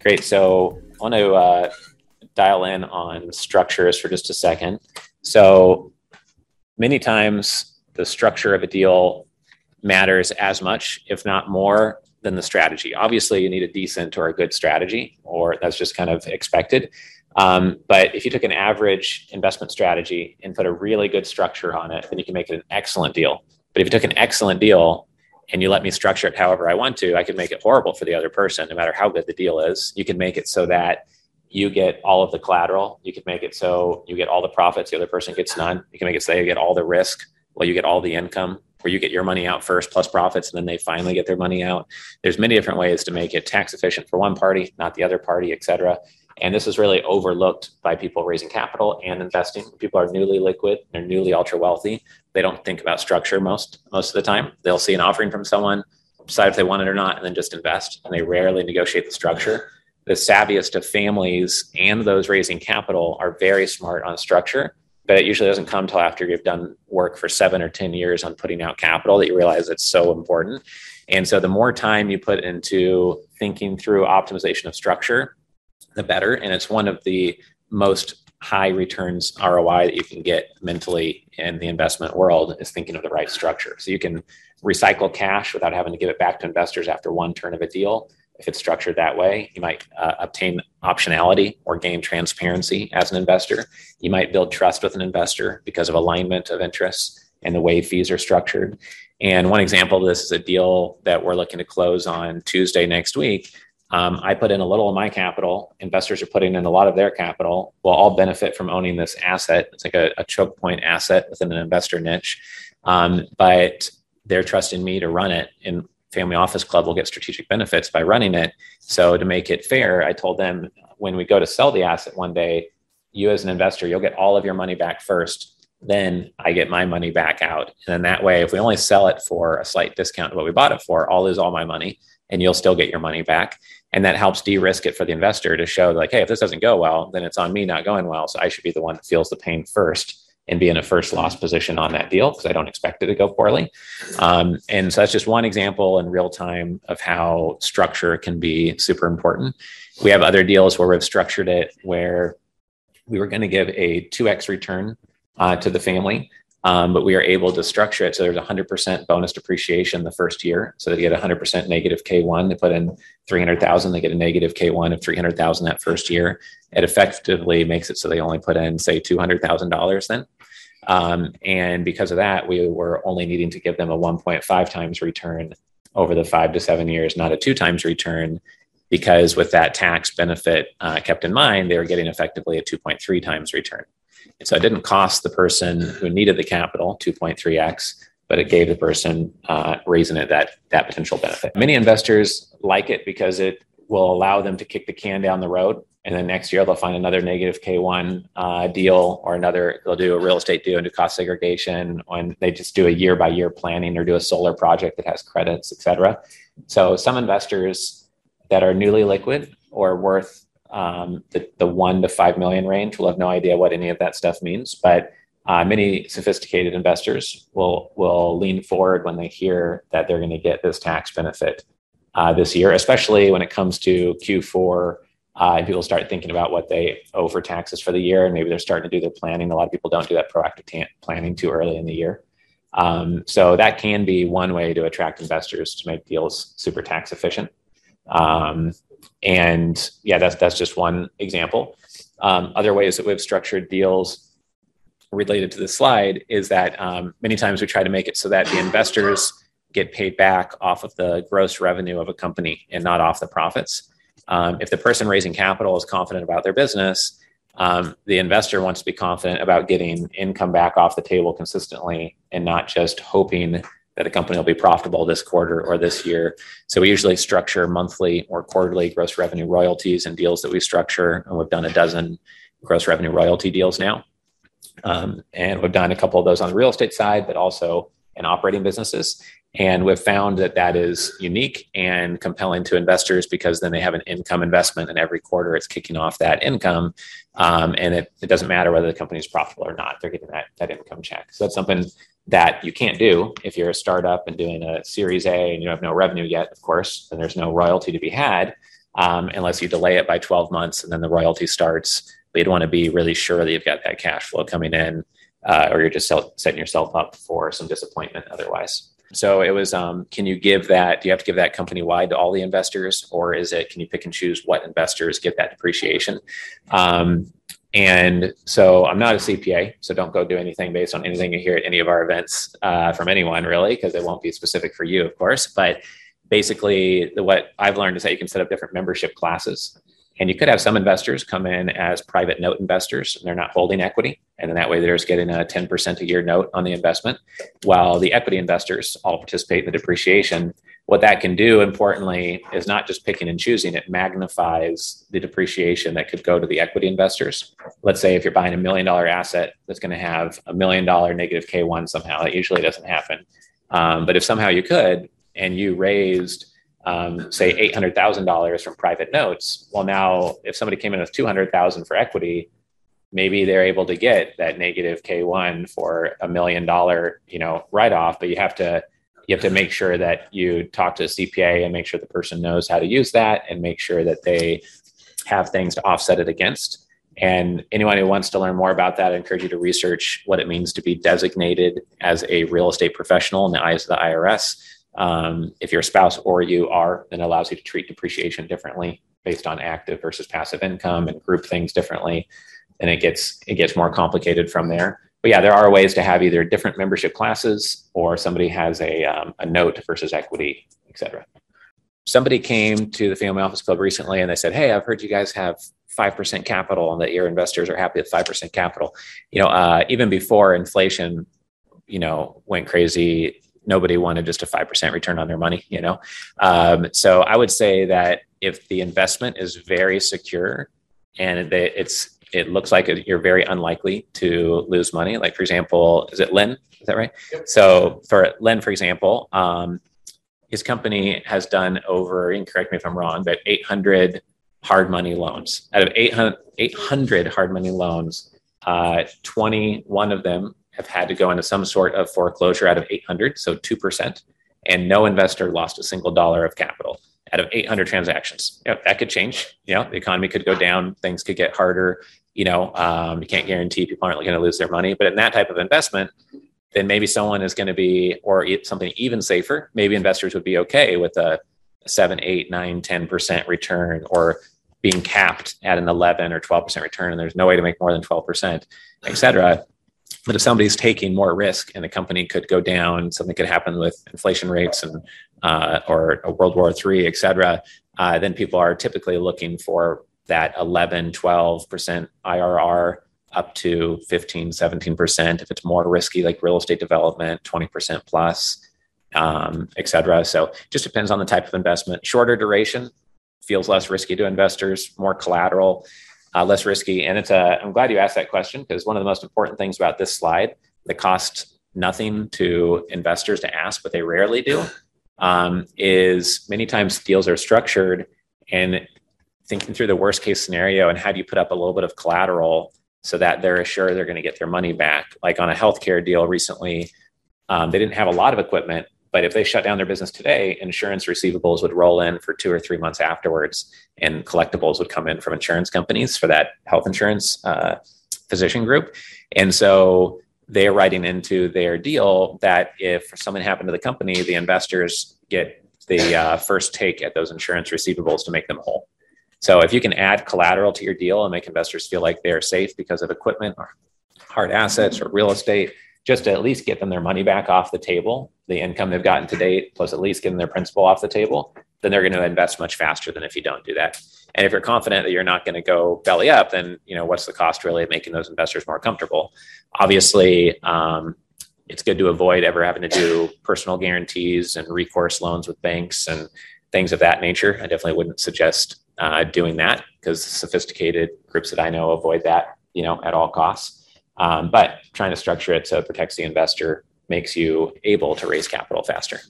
Great. So I want to uh, dial in on structures for just a second. So many times the structure of a deal matters as much, if not more, than the strategy. Obviously, you need a decent or a good strategy, or that's just kind of expected. Um, but if you took an average investment strategy and put a really good structure on it, then you can make it an excellent deal. But if you took an excellent deal and you let me structure it however I want to, I can make it horrible for the other person, no matter how good the deal is. You can make it so that you get all of the collateral. You can make it so you get all the profits, the other person gets none. You can make it so you get all the risk, well, you get all the income, where you get your money out first plus profits, and then they finally get their money out. There's many different ways to make it tax efficient for one party, not the other party, et cetera. And this is really overlooked by people raising capital and investing. People are newly liquid, they're newly ultra wealthy. They don't think about structure most most of the time. They'll see an offering from someone, decide if they want it or not, and then just invest. And they rarely negotiate the structure the savviest of families and those raising capital are very smart on structure but it usually doesn't come till after you've done work for seven or 10 years on putting out capital that you realize it's so important. And so the more time you put into thinking through optimization of structure, the better. And it's one of the most high returns ROI that you can get mentally in the investment world is thinking of the right structure. So you can recycle cash without having to give it back to investors after one turn of a deal if it's structured that way. You might uh, obtain optionality or gain transparency as an investor. You might build trust with an investor because of alignment of interests and the way fees are structured. And one example of this is a deal that we're looking to close on Tuesday next week. Um, I put in a little of my capital. Investors are putting in a lot of their capital. We'll all benefit from owning this asset. It's like a, a choke point asset within an investor niche. Um, but they're trusting me to run it and family office club will get strategic benefits by running it. So to make it fair, I told them when we go to sell the asset one day, you as an investor, you'll get all of your money back first. Then I get my money back out. And then that way, if we only sell it for a slight discount to what we bought it for, I'll lose all my money and you'll still get your money back. And that helps de risk it for the investor to show, like, hey, if this doesn't go well, then it's on me not going well. So I should be the one that feels the pain first and be in a first loss position on that deal because I don't expect it to go poorly. Um, and so that's just one example in real time of how structure can be super important. We have other deals where we've structured it where we were going to give a 2x return uh, to the family. Um, but we are able to structure it so there's 100% bonus depreciation the first year. So they get 100% negative K1. They put in 300,000, they get a negative K1 of 300,000 that first year. It effectively makes it so they only put in, say, $200,000 then. Um, and because of that, we were only needing to give them a 1.5 times return over the five to seven years, not a two times return, because with that tax benefit uh, kept in mind, they were getting effectively a 2.3 times return. So it didn't cost the person who needed the capital 2.3x, but it gave the person uh, raising it that, that potential benefit. Many investors like it because it will allow them to kick the can down the road and then next year they'll find another negative K1 uh, deal or another, they'll do a real estate deal and do cost segregation and they just do a year by year planning or do a solar project that has credits, et cetera. So some investors that are newly liquid or worth um, the, the one to five million range will have no idea what any of that stuff means. But uh, many sophisticated investors will will lean forward when they hear that they're going to get this tax benefit uh, this year, especially when it comes to Q4 uh, and people start thinking about what they owe for taxes for the year, and maybe they're starting to do their planning. A lot of people don't do that proactive t- planning too early in the year. Um, so that can be one way to attract investors to make deals super tax efficient. Um, and yeah, that's that's just one example. Um, other ways that we've structured deals related to the slide is that um, many times we try to make it so that the investors get paid back off of the gross revenue of a company and not off the profits. Um, if the person raising capital is confident about their business, um, the investor wants to be confident about getting income back off the table consistently and not just hoping that a company will be profitable this quarter or this year. So we usually structure monthly or quarterly gross revenue royalties and deals that we structure. And we've done a dozen gross revenue royalty deals now. Um, and we've done a couple of those on the real estate side, but also in operating businesses. And we've found that that is unique and compelling to investors because then they have an income investment, and every quarter it's kicking off that income. Um, and it, it doesn't matter whether the company is profitable or not, they're getting that, that income check. So that's something that you can't do if you're a startup and doing a Series A and you have no revenue yet, of course, and there's no royalty to be had. um, unless you delay it by 12 months and then the royalty starts. But you'd want to be really sure that you've got that cash flow coming in, uh, or you're just setting yourself up for some disappointment otherwise. So it was, um, can you give that? Do you have to give that company wide to all the investors, or is it? Can you pick and choose what investors get that depreciation? Um, and so I'm not a CPA, so don't go do anything based on anything you hear at any of our events uh, from anyone, really, because it won't be specific for you, of course. But basically, the, what I've learned is that you can set up different membership classes. And you could have some investors come in as private note investors, and they're not holding equity. And then that way, they're just getting a 10% a year note on the investment, while the equity investors all participate in the depreciation. What that can do, importantly, is not just picking and choosing, it magnifies the depreciation that could go to the equity investors. Let's say if you're buying a million dollar asset that's going to have a million dollar negative K1 somehow, that usually doesn't happen. Um, but if somehow you could, and you raised um, say $800,000 from private notes. Well, now if somebody came in with 200,000 for equity, maybe they're able to get that negative K1 for a million dollar, you know, write off, but you have to you have to make sure that you talk to a CPA and make sure the person knows how to use that and make sure that they have things to offset it against. And anyone who wants to learn more about that, I encourage you to research what it means to be designated as a real estate professional in the eyes of the IRS. Um, if your spouse or you are, then it allows you to treat depreciation differently based on active versus passive income and group things differently. And it gets it gets more complicated from there. But yeah, there are ways to have either different membership classes or somebody has a, um, a note versus equity, et cetera. Somebody came to the Family Office Club recently and they said, Hey, I've heard you guys have 5% capital and that your investors are happy with 5% capital. You know, uh, even before inflation, you know, went crazy, nobody wanted just a 5% return on their money, you know? Um, so I would say that if the investment is very secure and it's, it looks like you're very unlikely to lose money. Like for example, is it Lynn? Is that right? Yep. So for Len, for example, um, his company has done over, and correct me if I'm wrong, but 800 hard money loans. Out of 800, 800 hard money loans, uh, 21 of them have had to go into some sort of foreclosure out of 800, so 2%, and no investor lost a single dollar of capital out of 800 transactions. You know, that could change. You know, the economy could go down, things could get harder. You know, um, you can't guarantee people aren't going to lose their money. But in that type of investment, then maybe someone is going to be, or something even safer. Maybe investors would be okay with a seven, eight, nine, 10% return, or being capped at an 11 or 12% return, and there's no way to make more than 12%, et cetera. But if somebody's taking more risk and the company could go down, something could happen with inflation rates and uh, or a World War III, et cetera, uh, then people are typically looking for that 11, 12% IRR up to 15, 17%. If it's more risky, like real estate development, 20% plus, um, et cetera. So just depends on the type of investment. Shorter duration feels less risky to investors, more collateral uh, less risky. And it's a, I'm glad you asked that question because one of the most important things about this slide that costs nothing to investors to ask, but they rarely do, um, is many times deals are structured and thinking through the worst case scenario and do you put up a little bit of collateral so that they're assured they're going to get their money back. Like on a healthcare deal recently, um, they didn't have a lot of equipment, but if they shut down their business today, insurance receivables would roll in for two or three months afterwards, and collectibles would come in from insurance companies for that health insurance uh, physician group. And so they're writing into their deal that if something happened to the company, the investors get the uh, first take at those insurance receivables to make them whole. So if you can add collateral to your deal and make investors feel like they're safe because of equipment or hard assets or real estate, just to at least get them their money back off the table, the income they've gotten to date, plus at least getting their principal off the table, then they're going to invest much faster than if you don't do that. And if you're confident that you're not going to go belly up, then you know what's the cost really of making those investors more comfortable? Obviously, um, it's good to avoid ever having to do personal guarantees and recourse loans with banks and things of that nature. I definitely wouldn't suggest uh, doing that because sophisticated groups that I know avoid that, you know, at all costs. Um, but trying to structure it so it protects the investor makes you able to raise capital faster.